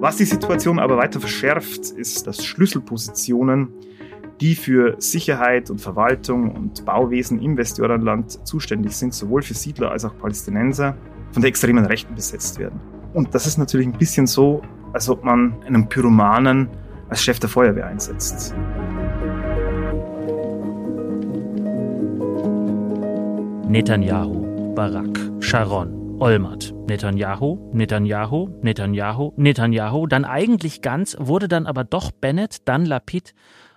Was die Situation aber weiter verschärft, ist, dass Schlüsselpositionen, die für Sicherheit und Verwaltung und Bauwesen im Westjordanland zuständig sind, sowohl für Siedler als auch Palästinenser, von der extremen Rechten besetzt werden. Und das ist natürlich ein bisschen so, als ob man einen Pyromanen als Chef der Feuerwehr einsetzt. Netanyahu, Barak, Sharon, Olmert, Netanyahu, Netanyahu, Netanyahu, Netanyahu, dann eigentlich ganz, wurde dann aber doch Bennett, dann Lapid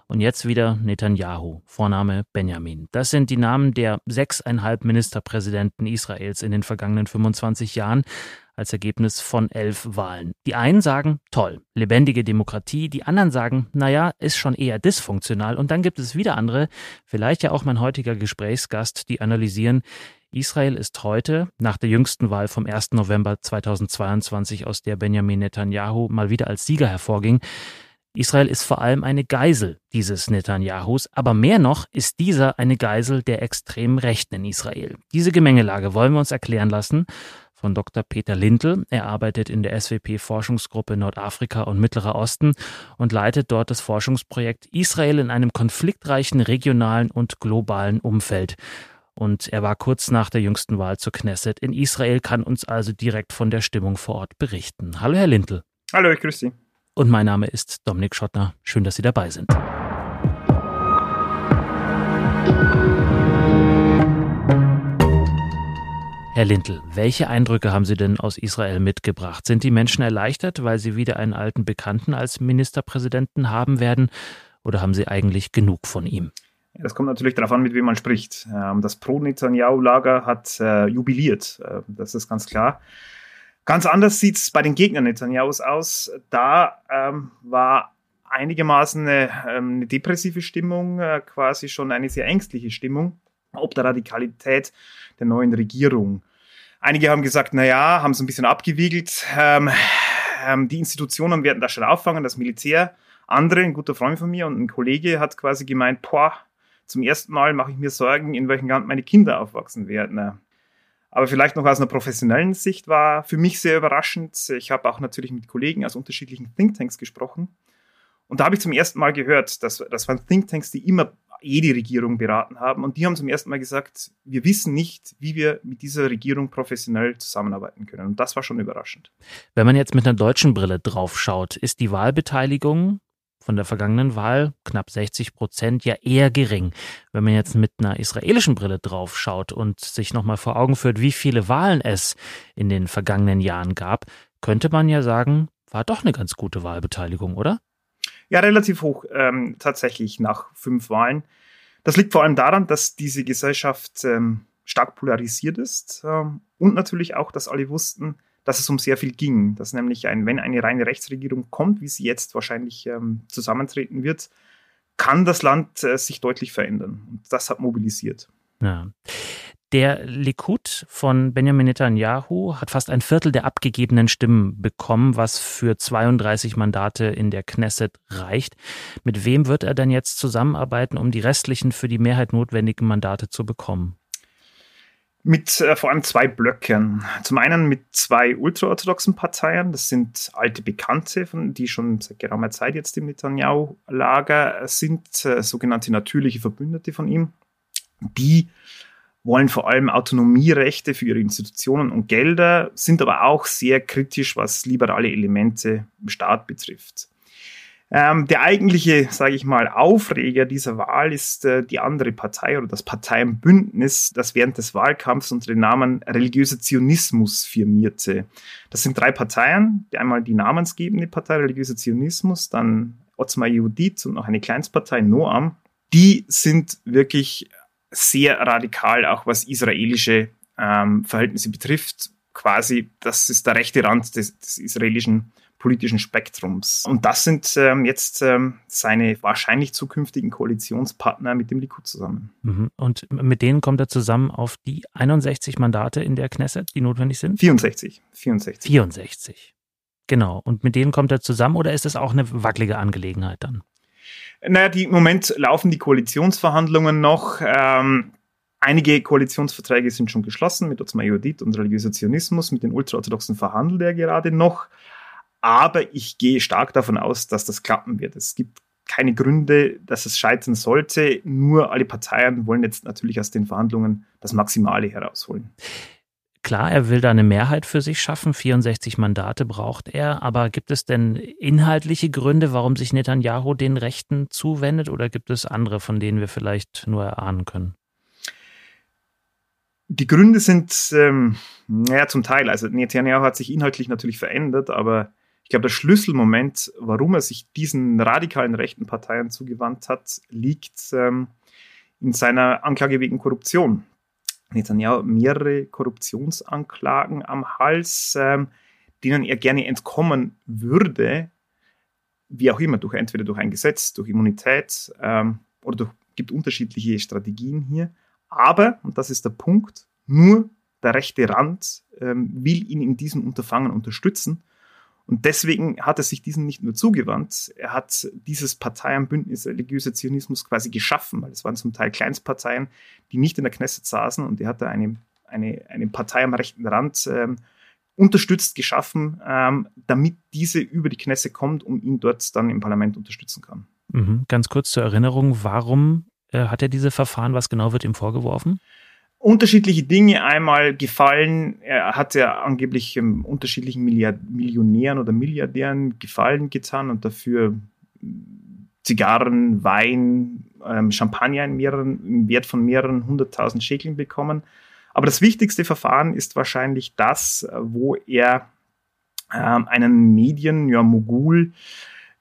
und jetzt wieder Netanyahu, Vorname Benjamin. Das sind die Namen der sechseinhalb Ministerpräsidenten Israels in den vergangenen 25 Jahren als Ergebnis von elf Wahlen. Die einen sagen, toll, lebendige Demokratie, die anderen sagen, naja, ist schon eher dysfunktional. Und dann gibt es wieder andere, vielleicht ja auch mein heutiger Gesprächsgast, die analysieren, Israel ist heute, nach der jüngsten Wahl vom 1. November 2022, aus der Benjamin Netanyahu mal wieder als Sieger hervorging, Israel ist vor allem eine Geisel dieses Netanyahus, aber mehr noch ist dieser eine Geisel der extremen Rechten in Israel. Diese Gemengelage wollen wir uns erklären lassen von Dr. Peter Lintel. Er arbeitet in der SWP-Forschungsgruppe Nordafrika und Mittlerer Osten und leitet dort das Forschungsprojekt Israel in einem konfliktreichen regionalen und globalen Umfeld. Und er war kurz nach der jüngsten Wahl zur Knesset in Israel, kann uns also direkt von der Stimmung vor Ort berichten. Hallo, Herr Lintel. Hallo, ich grüße Sie. Und mein Name ist Dominik Schottner. Schön, dass Sie dabei sind. Herr Lintel, welche Eindrücke haben Sie denn aus Israel mitgebracht? Sind die Menschen erleichtert, weil sie wieder einen alten Bekannten als Ministerpräsidenten haben werden? Oder haben sie eigentlich genug von ihm? Das kommt natürlich darauf an, mit wem man spricht. Ähm, das Pro-Netanyahu-Lager hat äh, jubiliert, äh, das ist ganz klar. Ganz anders sieht es bei den Gegnern Netanyahus aus. Da ähm, war einigermaßen eine, ähm, eine depressive Stimmung, äh, quasi schon eine sehr ängstliche Stimmung, ob der Radikalität der neuen Regierung. Einige haben gesagt, na ja, haben es ein bisschen abgewiegelt. Ähm, ähm, die Institutionen werden das schon auffangen, das Militär. Andere, ein guter Freund von mir und ein Kollege hat quasi gemeint, boah, zum ersten Mal mache ich mir Sorgen, in welchem Land meine Kinder aufwachsen werden. Aber vielleicht noch aus einer professionellen Sicht war für mich sehr überraschend. Ich habe auch natürlich mit Kollegen aus unterschiedlichen Thinktanks gesprochen. Und da habe ich zum ersten Mal gehört, dass das waren Thinktanks, die immer jede Regierung beraten haben. Und die haben zum ersten Mal gesagt, wir wissen nicht, wie wir mit dieser Regierung professionell zusammenarbeiten können. Und das war schon überraschend. Wenn man jetzt mit einer deutschen Brille drauf schaut, ist die Wahlbeteiligung von der vergangenen Wahl, knapp 60 Prozent, ja eher gering. Wenn man jetzt mit einer israelischen Brille drauf schaut und sich nochmal vor Augen führt, wie viele Wahlen es in den vergangenen Jahren gab, könnte man ja sagen, war doch eine ganz gute Wahlbeteiligung, oder? Ja, relativ hoch ähm, tatsächlich nach fünf Wahlen. Das liegt vor allem daran, dass diese Gesellschaft ähm, stark polarisiert ist ähm, und natürlich auch, dass alle wussten, dass es um sehr viel ging. Dass nämlich, ein, wenn eine reine Rechtsregierung kommt, wie sie jetzt wahrscheinlich ähm, zusammentreten wird, kann das Land äh, sich deutlich verändern. Und das hat mobilisiert. Ja. Der Likud von Benjamin Netanyahu hat fast ein Viertel der abgegebenen Stimmen bekommen, was für 32 Mandate in der Knesset reicht. Mit wem wird er denn jetzt zusammenarbeiten, um die restlichen für die Mehrheit notwendigen Mandate zu bekommen? Mit äh, vor allem zwei Blöcken. Zum einen mit zwei ultraorthodoxen Parteien, das sind alte Bekannte, von, die schon seit geraumer Zeit jetzt im Netanyahu-Lager sind, äh, sogenannte natürliche Verbündete von ihm, die wollen vor allem Autonomierechte für ihre Institutionen und Gelder, sind aber auch sehr kritisch, was liberale Elemente im Staat betrifft. Ähm, der eigentliche, sage ich mal, Aufreger dieser Wahl ist äh, die andere Partei oder das Parteienbündnis, das während des Wahlkampfs unter dem Namen religiöser Zionismus firmierte. Das sind drei Parteien, einmal die namensgebende Partei religiöser Zionismus, dann Otzma Yehudit und noch eine Kleinstpartei Noam. Die sind wirklich sehr radikal, auch was israelische ähm, Verhältnisse betrifft. Quasi, das ist der rechte Rand des, des israelischen politischen Spektrums. Und das sind ähm, jetzt ähm, seine wahrscheinlich zukünftigen Koalitionspartner mit dem Likud zusammen. Mhm. Und mit denen kommt er zusammen auf die 61 Mandate in der Knesset, die notwendig sind? 64. 64. 64. Genau. Und mit denen kommt er zusammen oder ist das auch eine wackelige Angelegenheit dann? Naja, die, im Moment laufen die Koalitionsverhandlungen noch. Ähm, einige Koalitionsverträge sind schon geschlossen mit Otzma Yehudit und religiöser Zionismus. Mit den Ultraorthodoxen verhandelt er gerade noch. Aber ich gehe stark davon aus, dass das klappen wird. Es gibt keine Gründe, dass es scheitern sollte. Nur alle Parteien wollen jetzt natürlich aus den Verhandlungen das Maximale herausholen. Klar, er will da eine Mehrheit für sich schaffen. 64 Mandate braucht er. Aber gibt es denn inhaltliche Gründe, warum sich Netanyahu den Rechten zuwendet? Oder gibt es andere, von denen wir vielleicht nur erahnen können? Die Gründe sind, ähm, naja, zum Teil. Also Netanyahu hat sich inhaltlich natürlich verändert, aber glaube, der Schlüsselmoment, warum er sich diesen radikalen rechten Parteien zugewandt hat, liegt ähm, in seiner Anklage wegen Korruption. Netanyahu mehrere Korruptionsanklagen am Hals, ähm, denen er gerne entkommen würde, wie auch immer, durch entweder durch ein Gesetz, durch Immunität ähm, oder durch, gibt unterschiedliche Strategien hier. Aber, und das ist der Punkt, nur der rechte Rand ähm, will ihn in diesem Unterfangen unterstützen und deswegen hat er sich diesen nicht nur zugewandt, er hat dieses Parteienbündnis religiöser Zionismus quasi geschaffen, weil es waren zum Teil Kleinstparteien, die nicht in der Knesset saßen und er hat da eine, eine, eine Partei am rechten Rand ähm, unterstützt, geschaffen, ähm, damit diese über die Knesset kommt und ihn dort dann im Parlament unterstützen kann. Mhm. Ganz kurz zur Erinnerung, warum äh, hat er diese Verfahren? Was genau wird ihm vorgeworfen? Unterschiedliche Dinge einmal gefallen. Er hat ja angeblich ähm, unterschiedlichen Milliard Millionären oder Milliardären Gefallen getan und dafür Zigarren, Wein, ähm, Champagner in mehreren, im Wert von mehreren hunderttausend Schäkeln bekommen. Aber das wichtigste Verfahren ist wahrscheinlich das, wo er ähm, einen Medien, ja, Mogul,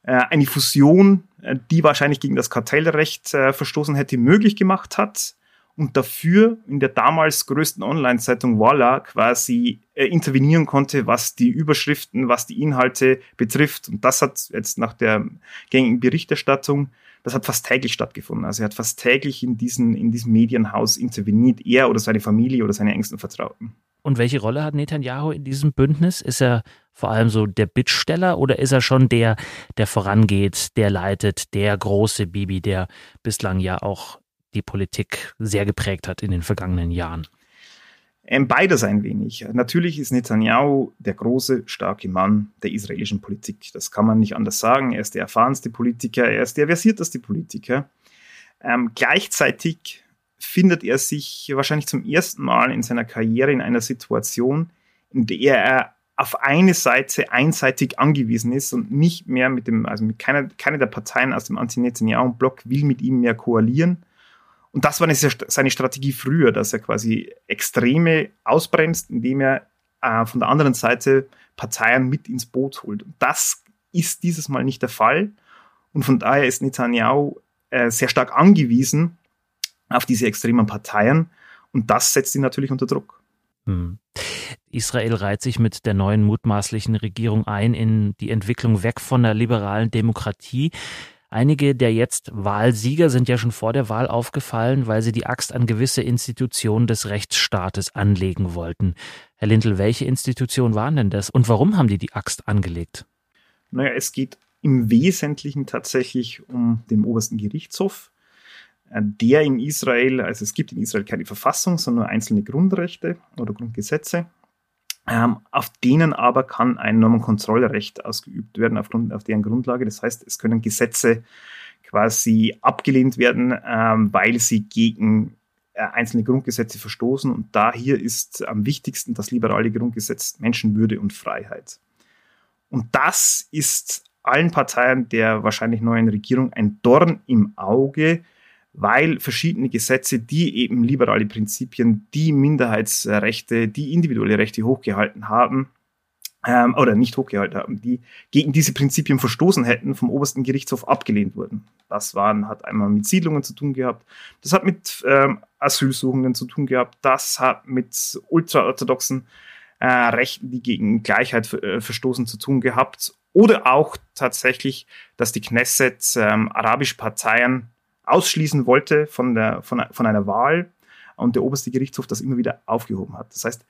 äh, eine Fusion, äh, die wahrscheinlich gegen das Kartellrecht äh, verstoßen hätte, möglich gemacht hat und dafür in der damals größten Online-Zeitung Walla quasi äh, intervenieren konnte, was die Überschriften, was die Inhalte betrifft. Und das hat jetzt nach der gängigen Berichterstattung, das hat fast täglich stattgefunden. Also er hat fast täglich in, diesen, in diesem Medienhaus interveniert, er oder seine Familie oder seine engsten Vertrauten. Und welche Rolle hat Netanyahu in diesem Bündnis? Ist er vor allem so der Bittsteller oder ist er schon der, der vorangeht, der leitet, der große Bibi, der bislang ja auch die Politik sehr geprägt hat in den vergangenen Jahren? Ähm, beides ein wenig. Natürlich ist Netanyahu der große, starke Mann der israelischen Politik. Das kann man nicht anders sagen. Er ist der erfahrenste Politiker, er ist der versierteste Politiker. Ähm, gleichzeitig findet er sich wahrscheinlich zum ersten Mal in seiner Karriere in einer Situation, in der er auf eine Seite einseitig angewiesen ist und nicht mehr mit dem, also mit keiner, keine der Parteien aus dem Anti-Netanyahu-Block will mit ihm mehr koalieren und das war eine, seine Strategie früher, dass er quasi Extreme ausbremst, indem er äh, von der anderen Seite Parteien mit ins Boot holt. Und das ist dieses Mal nicht der Fall. Und von daher ist Netanyahu äh, sehr stark angewiesen auf diese extremen Parteien. Und das setzt ihn natürlich unter Druck. Hm. Israel reiht sich mit der neuen mutmaßlichen Regierung ein in die Entwicklung weg von der liberalen Demokratie. Einige der jetzt Wahlsieger sind ja schon vor der Wahl aufgefallen, weil sie die Axt an gewisse Institutionen des Rechtsstaates anlegen wollten. Herr Lindl, welche Institutionen waren denn das und warum haben die die Axt angelegt? Naja, es geht im Wesentlichen tatsächlich um den obersten Gerichtshof, äh, der in Israel, also es gibt in Israel keine Verfassung, sondern einzelne Grundrechte oder Grundgesetze. Ähm, auf denen aber kann ein Normenkontrollrecht ausgeübt werden, aufgrund, auf deren Grundlage. Das heißt, es können Gesetze quasi abgelehnt werden, ähm, weil sie gegen äh, einzelne Grundgesetze verstoßen. Und da hier ist am wichtigsten das liberale Grundgesetz Menschenwürde und Freiheit. Und das ist allen Parteien der wahrscheinlich neuen Regierung ein Dorn im Auge, weil verschiedene Gesetze, die eben liberale Prinzipien, die Minderheitsrechte, die individuelle Rechte hochgehalten haben, ähm, oder nicht hochgehalten haben, die gegen diese Prinzipien verstoßen hätten, vom obersten Gerichtshof abgelehnt wurden. Das waren, hat einmal mit Siedlungen zu tun gehabt, das hat mit ähm, Asylsuchenden zu tun gehabt, das hat mit ultraorthodoxen äh, Rechten, die gegen Gleichheit äh, verstoßen, zu tun gehabt. Oder auch tatsächlich, dass die Knesset ähm, arabische Parteien ausschließen wollte von, der, von, von einer Wahl und der oberste Gerichtshof das immer wieder aufgehoben hat. Das heißt,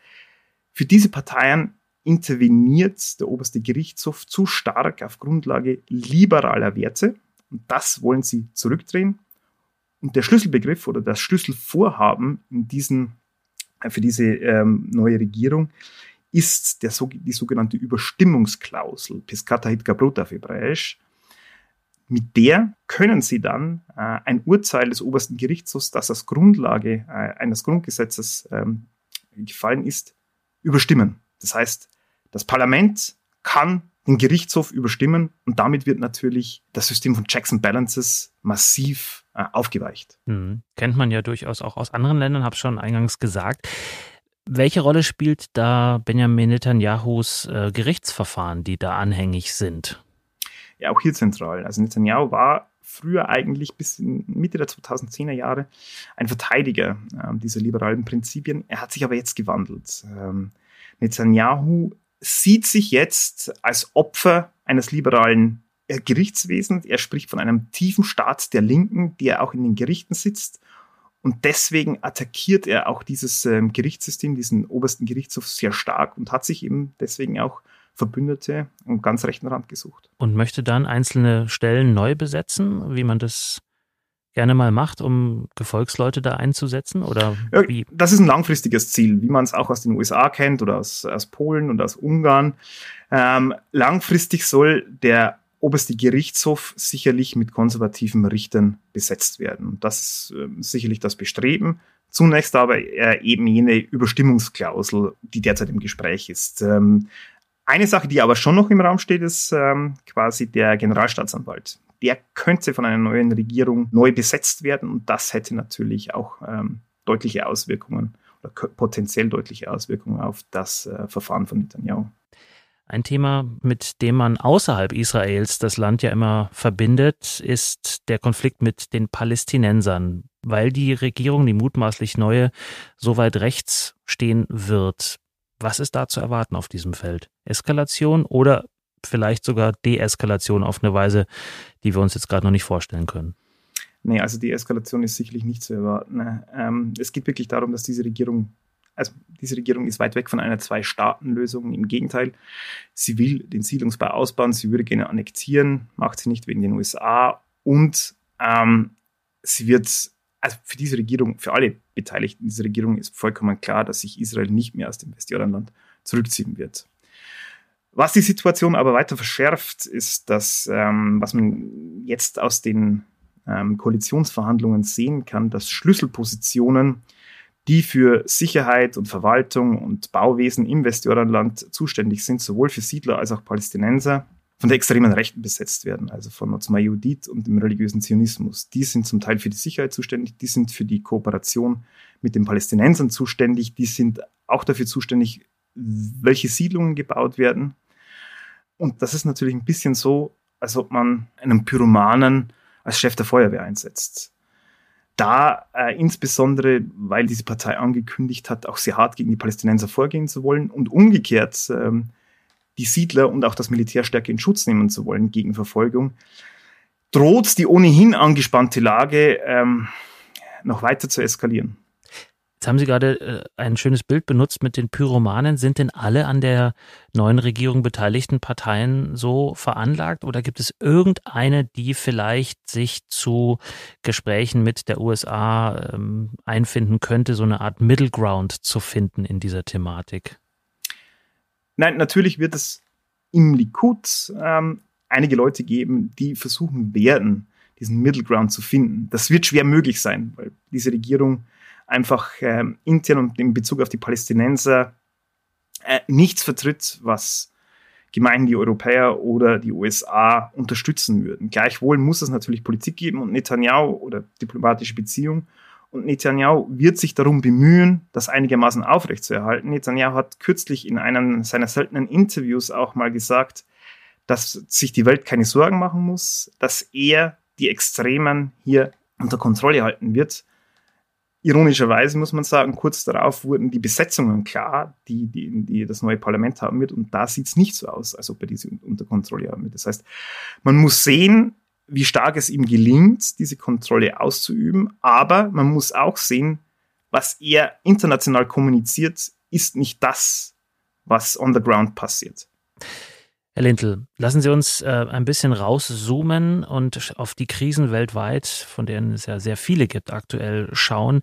für diese Parteien interveniert der oberste Gerichtshof zu stark auf Grundlage liberaler Werte und das wollen sie zurückdrehen. Und der Schlüsselbegriff oder das Schlüsselvorhaben in diesen, für diese ähm, neue Regierung ist der, die sogenannte Überstimmungsklausel, Piscata hit Bruta auf Hebräisch. Mit der können Sie dann äh, ein Urteil des obersten Gerichtshofs, das als Grundlage äh, eines Grundgesetzes ähm, gefallen ist, überstimmen. Das heißt, das Parlament kann den Gerichtshof überstimmen und damit wird natürlich das System von Checks and Balances massiv äh, aufgeweicht. Mhm. Kennt man ja durchaus auch aus anderen Ländern, habe schon eingangs gesagt. Welche Rolle spielt da Benjamin Netanyahus äh, Gerichtsverfahren, die da anhängig sind? Ja, auch hier zentral. Also Netanyahu war früher eigentlich bis in Mitte der 2010er Jahre ein Verteidiger äh, dieser liberalen Prinzipien. Er hat sich aber jetzt gewandelt. Ähm, Netanyahu sieht sich jetzt als Opfer eines liberalen äh, Gerichtswesens. Er spricht von einem tiefen Staat der Linken, der auch in den Gerichten sitzt. Und deswegen attackiert er auch dieses ähm, Gerichtssystem, diesen obersten Gerichtshof sehr stark und hat sich eben deswegen auch Verbündete am ganz rechten Rand gesucht. Und möchte dann einzelne Stellen neu besetzen, wie man das gerne mal macht, um Gefolgsleute da einzusetzen? Oder wie? Das ist ein langfristiges Ziel, wie man es auch aus den USA kennt oder aus, aus Polen und aus Ungarn. Ähm, langfristig soll der oberste Gerichtshof sicherlich mit konservativen Richtern besetzt werden. Das ist äh, sicherlich das Bestreben. Zunächst aber äh, eben jene Überstimmungsklausel, die derzeit im Gespräch ist. Ähm, eine Sache, die aber schon noch im Raum steht, ist ähm, quasi der Generalstaatsanwalt der könnte von einer neuen Regierung neu besetzt werden und das hätte natürlich auch ähm, deutliche Auswirkungen oder potenziell deutliche Auswirkungen auf das äh, Verfahren von Netanyahu. Ein Thema, mit dem man außerhalb Israels das Land ja immer verbindet, ist der Konflikt mit den Palästinensern, weil die Regierung, die mutmaßlich neue, so weit rechts stehen wird. Was ist da zu erwarten auf diesem Feld? Eskalation oder vielleicht sogar Deeskalation auf eine Weise, die wir uns jetzt gerade noch nicht vorstellen können. Nee, also die Eskalation ist sicherlich nicht zu erwarten. Ähm, es geht wirklich darum, dass diese Regierung, also diese Regierung ist weit weg von einer Zwei-Staaten-Lösung. Im Gegenteil, sie will den Siedlungsbau ausbauen, sie würde gerne annektieren, macht sie nicht wegen den USA und ähm, sie wird, also für diese Regierung, für alle Beteiligten dieser Regierung ist vollkommen klar, dass sich Israel nicht mehr aus dem Westjordanland zurückziehen wird. Was die Situation aber weiter verschärft, ist, dass, ähm, was man jetzt aus den ähm, Koalitionsverhandlungen sehen kann, dass Schlüsselpositionen, die für Sicherheit und Verwaltung und Bauwesen im Westjordanland zuständig sind, sowohl für Siedler als auch Palästinenser, von der extremen Rechten besetzt werden, also von Otzma Judith und dem religiösen Zionismus. Die sind zum Teil für die Sicherheit zuständig, die sind für die Kooperation mit den Palästinensern zuständig, die sind auch dafür zuständig, welche Siedlungen gebaut werden. Und das ist natürlich ein bisschen so, als ob man einen Pyromanen als Chef der Feuerwehr einsetzt. Da äh, insbesondere, weil diese Partei angekündigt hat, auch sehr hart gegen die Palästinenser vorgehen zu wollen und umgekehrt ähm, die Siedler und auch das Militär stärker in Schutz nehmen zu wollen gegen Verfolgung, droht die ohnehin angespannte Lage ähm, noch weiter zu eskalieren. Jetzt haben Sie gerade äh, ein schönes Bild benutzt mit den Pyromanen. Sind denn alle an der neuen Regierung beteiligten Parteien so veranlagt oder gibt es irgendeine, die vielleicht sich zu Gesprächen mit der USA ähm, einfinden könnte, so eine Art Middle Ground zu finden in dieser Thematik? Nein, natürlich wird es im Likud ähm, einige Leute geben, die versuchen werden, diesen Middle Ground zu finden. Das wird schwer möglich sein, weil diese Regierung einfach äh, intern und in Bezug auf die Palästinenser äh, nichts vertritt, was Gemeinden, die Europäer oder die USA unterstützen würden. Gleichwohl muss es natürlich Politik geben und Netanyahu oder diplomatische Beziehungen. Und Netanyahu wird sich darum bemühen, das einigermaßen aufrechtzuerhalten. Netanyahu hat kürzlich in einem seiner seltenen Interviews auch mal gesagt, dass sich die Welt keine Sorgen machen muss, dass er die Extremen hier unter Kontrolle halten wird. Ironischerweise muss man sagen, kurz darauf wurden die Besetzungen klar, die, die, die das neue Parlament haben wird. Und da sieht es nicht so aus, als ob er diese unter Kontrolle haben wird. Das heißt, man muss sehen, wie stark es ihm gelingt, diese Kontrolle auszuüben. Aber man muss auch sehen, was er international kommuniziert, ist nicht das, was on the ground passiert. Herr Lintel, lassen Sie uns äh, ein bisschen rauszoomen und auf die Krisen weltweit, von denen es ja sehr viele gibt, aktuell schauen.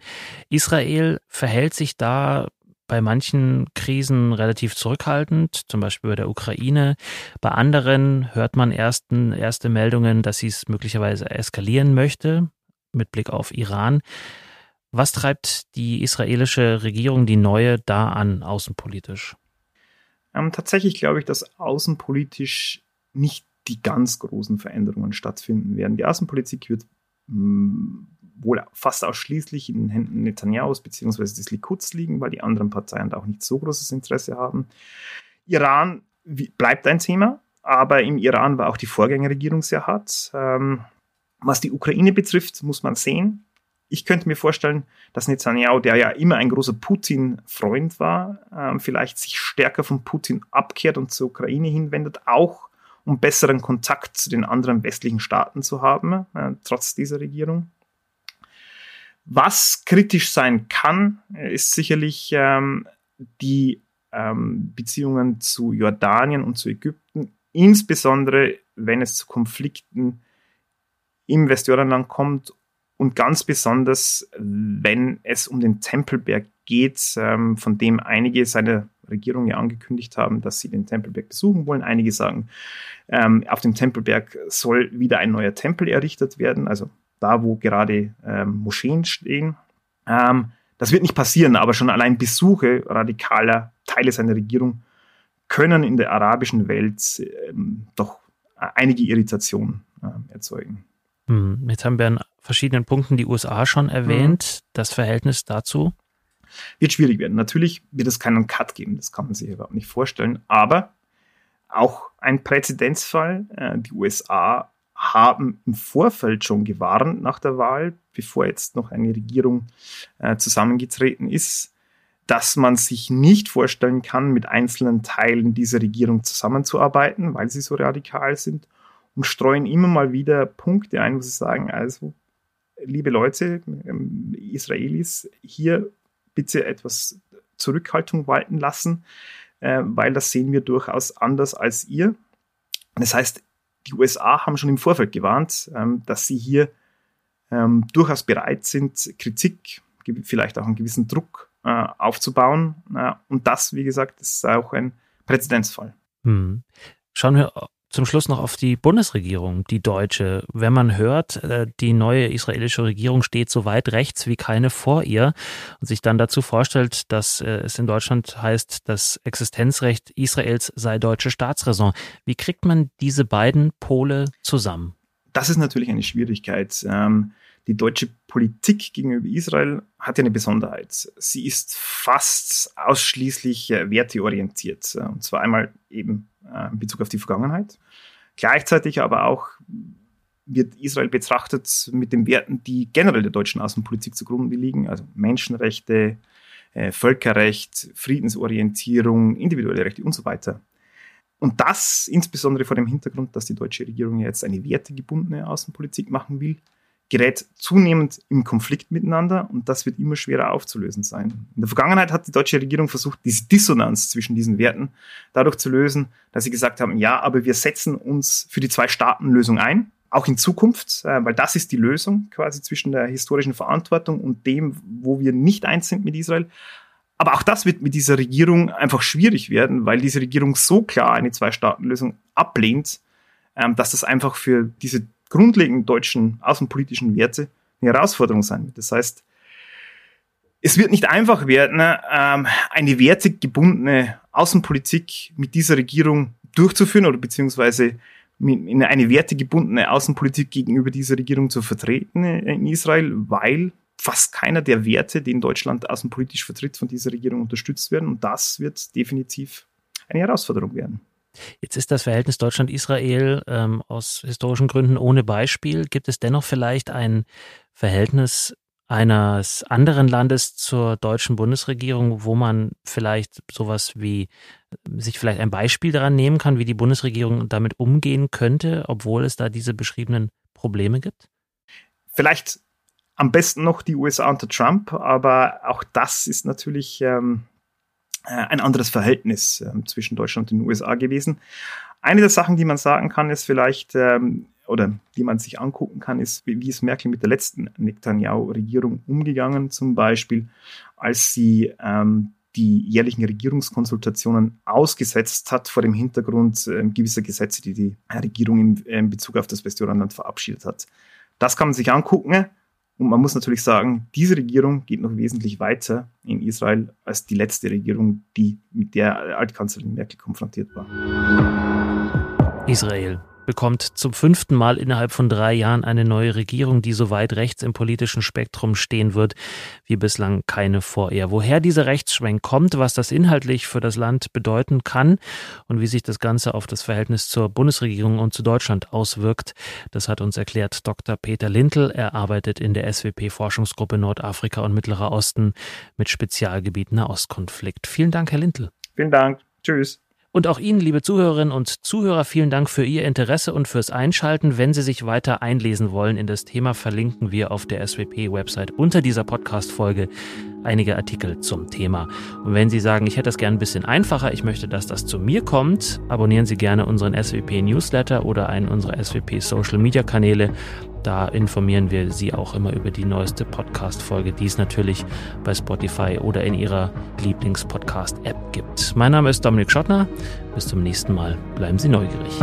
Israel verhält sich da bei manchen Krisen relativ zurückhaltend, zum Beispiel bei der Ukraine. Bei anderen hört man ersten, erste Meldungen, dass sie es möglicherweise eskalieren möchte, mit Blick auf Iran. Was treibt die israelische Regierung, die neue, da an, außenpolitisch? Ähm, tatsächlich glaube ich, dass außenpolitisch nicht die ganz großen Veränderungen stattfinden werden. Die Außenpolitik wird mm, wohl fast ausschließlich in den Händen Netanyahu's bzw. des Likuds liegen, weil die anderen Parteien da auch nicht so großes Interesse haben. Iran bleibt ein Thema, aber im Iran war auch die Vorgängerregierung sehr hart. Ähm, was die Ukraine betrifft, muss man sehen. Ich könnte mir vorstellen, dass Netanyahu, der ja immer ein großer Putin-Freund war, ähm, vielleicht sich stärker von Putin abkehrt und zur Ukraine hinwendet, auch um besseren Kontakt zu den anderen westlichen Staaten zu haben, äh, trotz dieser Regierung. Was kritisch sein kann, ist sicherlich ähm, die ähm, Beziehungen zu Jordanien und zu Ägypten, insbesondere wenn es zu Konflikten im Westjordanland kommt und ganz besonders, wenn es um den Tempelberg geht, ähm, von dem einige seiner Regierung ja angekündigt haben, dass sie den Tempelberg besuchen wollen. Einige sagen, ähm, auf dem Tempelberg soll wieder ein neuer Tempel errichtet werden, also da wo gerade ähm, Moscheen stehen. Ähm, das wird nicht passieren, aber schon allein Besuche radikaler Teile seiner Regierung können in der arabischen Welt ähm, doch einige Irritationen äh, erzeugen. Hm, jetzt haben wir an verschiedenen Punkten die USA schon erwähnt. Mhm. Das Verhältnis dazu? Wird schwierig werden. Natürlich wird es keinen Cut geben, das kann man sich überhaupt nicht vorstellen. Aber auch ein Präzedenzfall. Äh, die USA haben im Vorfeld schon gewarnt nach der Wahl, bevor jetzt noch eine Regierung äh, zusammengetreten ist, dass man sich nicht vorstellen kann, mit einzelnen Teilen dieser Regierung zusammenzuarbeiten, weil sie so radikal sind und streuen immer mal wieder Punkte ein, wo sie sagen, also liebe Leute, ähm, Israelis, hier bitte etwas Zurückhaltung walten lassen, äh, weil das sehen wir durchaus anders als ihr. Das heißt, die USA haben schon im Vorfeld gewarnt, ähm, dass sie hier ähm, durchaus bereit sind, Kritik, vielleicht auch einen gewissen Druck äh, aufzubauen. Und das, wie gesagt, ist auch ein Präzedenzfall. Hm. Schauen wir zum Schluss noch auf die Bundesregierung, die deutsche. Wenn man hört, äh, die neue israelische Regierung steht so weit rechts wie keine vor ihr und sich dann dazu vorstellt, dass äh, es in Deutschland heißt, das Existenzrecht Israels sei deutsche Staatsräson. Wie kriegt man diese beiden Pole zusammen? Das ist natürlich eine Schwierigkeit. Ähm, die deutsche Politik gegenüber Israel hat ja eine Besonderheit. Sie ist fast ausschließlich äh, werteorientiert. Und zwar einmal eben äh, in Bezug auf die Vergangenheit. Gleichzeitig aber auch wird Israel betrachtet mit den Werten, die generell der deutschen Außenpolitik zugrunde liegen, also Menschenrechte, äh, Völkerrecht, Friedensorientierung, individuelle Rechte und so weiter. Und das insbesondere vor dem Hintergrund, dass die deutsche Regierung jetzt eine wertegebundene Außenpolitik machen will, gerät zunehmend im Konflikt miteinander und das wird immer schwerer aufzulösen sein. In der Vergangenheit hat die deutsche Regierung versucht, diese Dissonanz zwischen diesen Werten dadurch zu lösen, dass sie gesagt haben, ja, aber wir setzen uns für die Zwei-Staaten-Lösung ein, auch in Zukunft, äh, weil das ist die Lösung quasi zwischen der historischen Verantwortung und dem, wo wir nicht eins sind mit Israel. Aber auch das wird mit dieser Regierung einfach schwierig werden, weil diese Regierung so klar eine Zwei-Staaten-Lösung ablehnt, ähm, dass das einfach für diese grundlegenden deutschen außenpolitischen Werte eine Herausforderung sein wird. Das heißt, es wird nicht einfach werden, ähm, eine wertegebundene Außenpolitik mit dieser Regierung durchzuführen oder beziehungsweise eine wertegebundene Außenpolitik gegenüber dieser Regierung zu vertreten in Israel, weil fast keiner der Werte, den Deutschland außenpolitisch vertritt, von dieser Regierung unterstützt werden. Und das wird definitiv eine Herausforderung werden. Jetzt ist das Verhältnis Deutschland-Israel ähm, aus historischen Gründen ohne Beispiel. Gibt es dennoch vielleicht ein Verhältnis eines anderen Landes zur deutschen Bundesregierung, wo man vielleicht sowas wie sich vielleicht ein Beispiel daran nehmen kann, wie die Bundesregierung damit umgehen könnte, obwohl es da diese beschriebenen Probleme gibt? Vielleicht am besten noch die USA unter Trump, aber auch das ist natürlich ähm, äh, ein anderes Verhältnis äh, zwischen Deutschland und den USA gewesen. Eine der Sachen, die man sagen kann, ist vielleicht, ähm, oder die man sich angucken kann, ist, wie, ist Merkel mit der letzten Netanyahu-Regierung umgegangen, zum Beispiel, als sie ähm, die jährlichen Regierungskonsultationen ausgesetzt hat vor dem Hintergrund äh, gewisser Gesetze, die die Regierung in Bezug auf das Westjordanland verabschiedet hat. Das kann man sich angucken. Und man muss natürlich sagen, diese Regierung geht noch wesentlich weiter in Israel als die letzte Regierung, die mit der Altkanzlerin Merkel konfrontiert war. Israel bekommt zum fünften Mal innerhalb von drei Jahren eine neue Regierung, die so weit rechts im politischen Spektrum stehen wird, wie bislang keine vor ihr. Woher dieser Rechtsschwenk kommt, was das inhaltlich für das Land bedeuten kann und wie sich das Ganze auf das Verhältnis zur Bundesregierung und zu Deutschland auswirkt, das hat uns erklärt Dr. Peter Lintel. Er arbeitet in der SWP-Forschungsgruppe Nordafrika und Mittlerer Osten mit Spezialgebiet Nahostkonflikt. Vielen Dank, Herr Lintel. Vielen Dank. Tschüss. Und auch Ihnen, liebe Zuhörerinnen und Zuhörer, vielen Dank für Ihr Interesse und fürs Einschalten. Wenn Sie sich weiter einlesen wollen in das Thema, verlinken wir auf der SWP-Website unter dieser Podcast-Folge einige Artikel zum Thema. Und wenn Sie sagen, ich hätte das gerne ein bisschen einfacher, ich möchte, dass das zu mir kommt, abonnieren Sie gerne unseren SWP-Newsletter oder einen unserer SWP-Social-Media-Kanäle. Da informieren wir Sie auch immer über die neueste Podcast-Folge, die es natürlich bei Spotify oder in Ihrer Lieblings-Podcast-App gibt. Mein Name ist Dominik Schottner. Bis zum nächsten Mal. Bleiben Sie neugierig.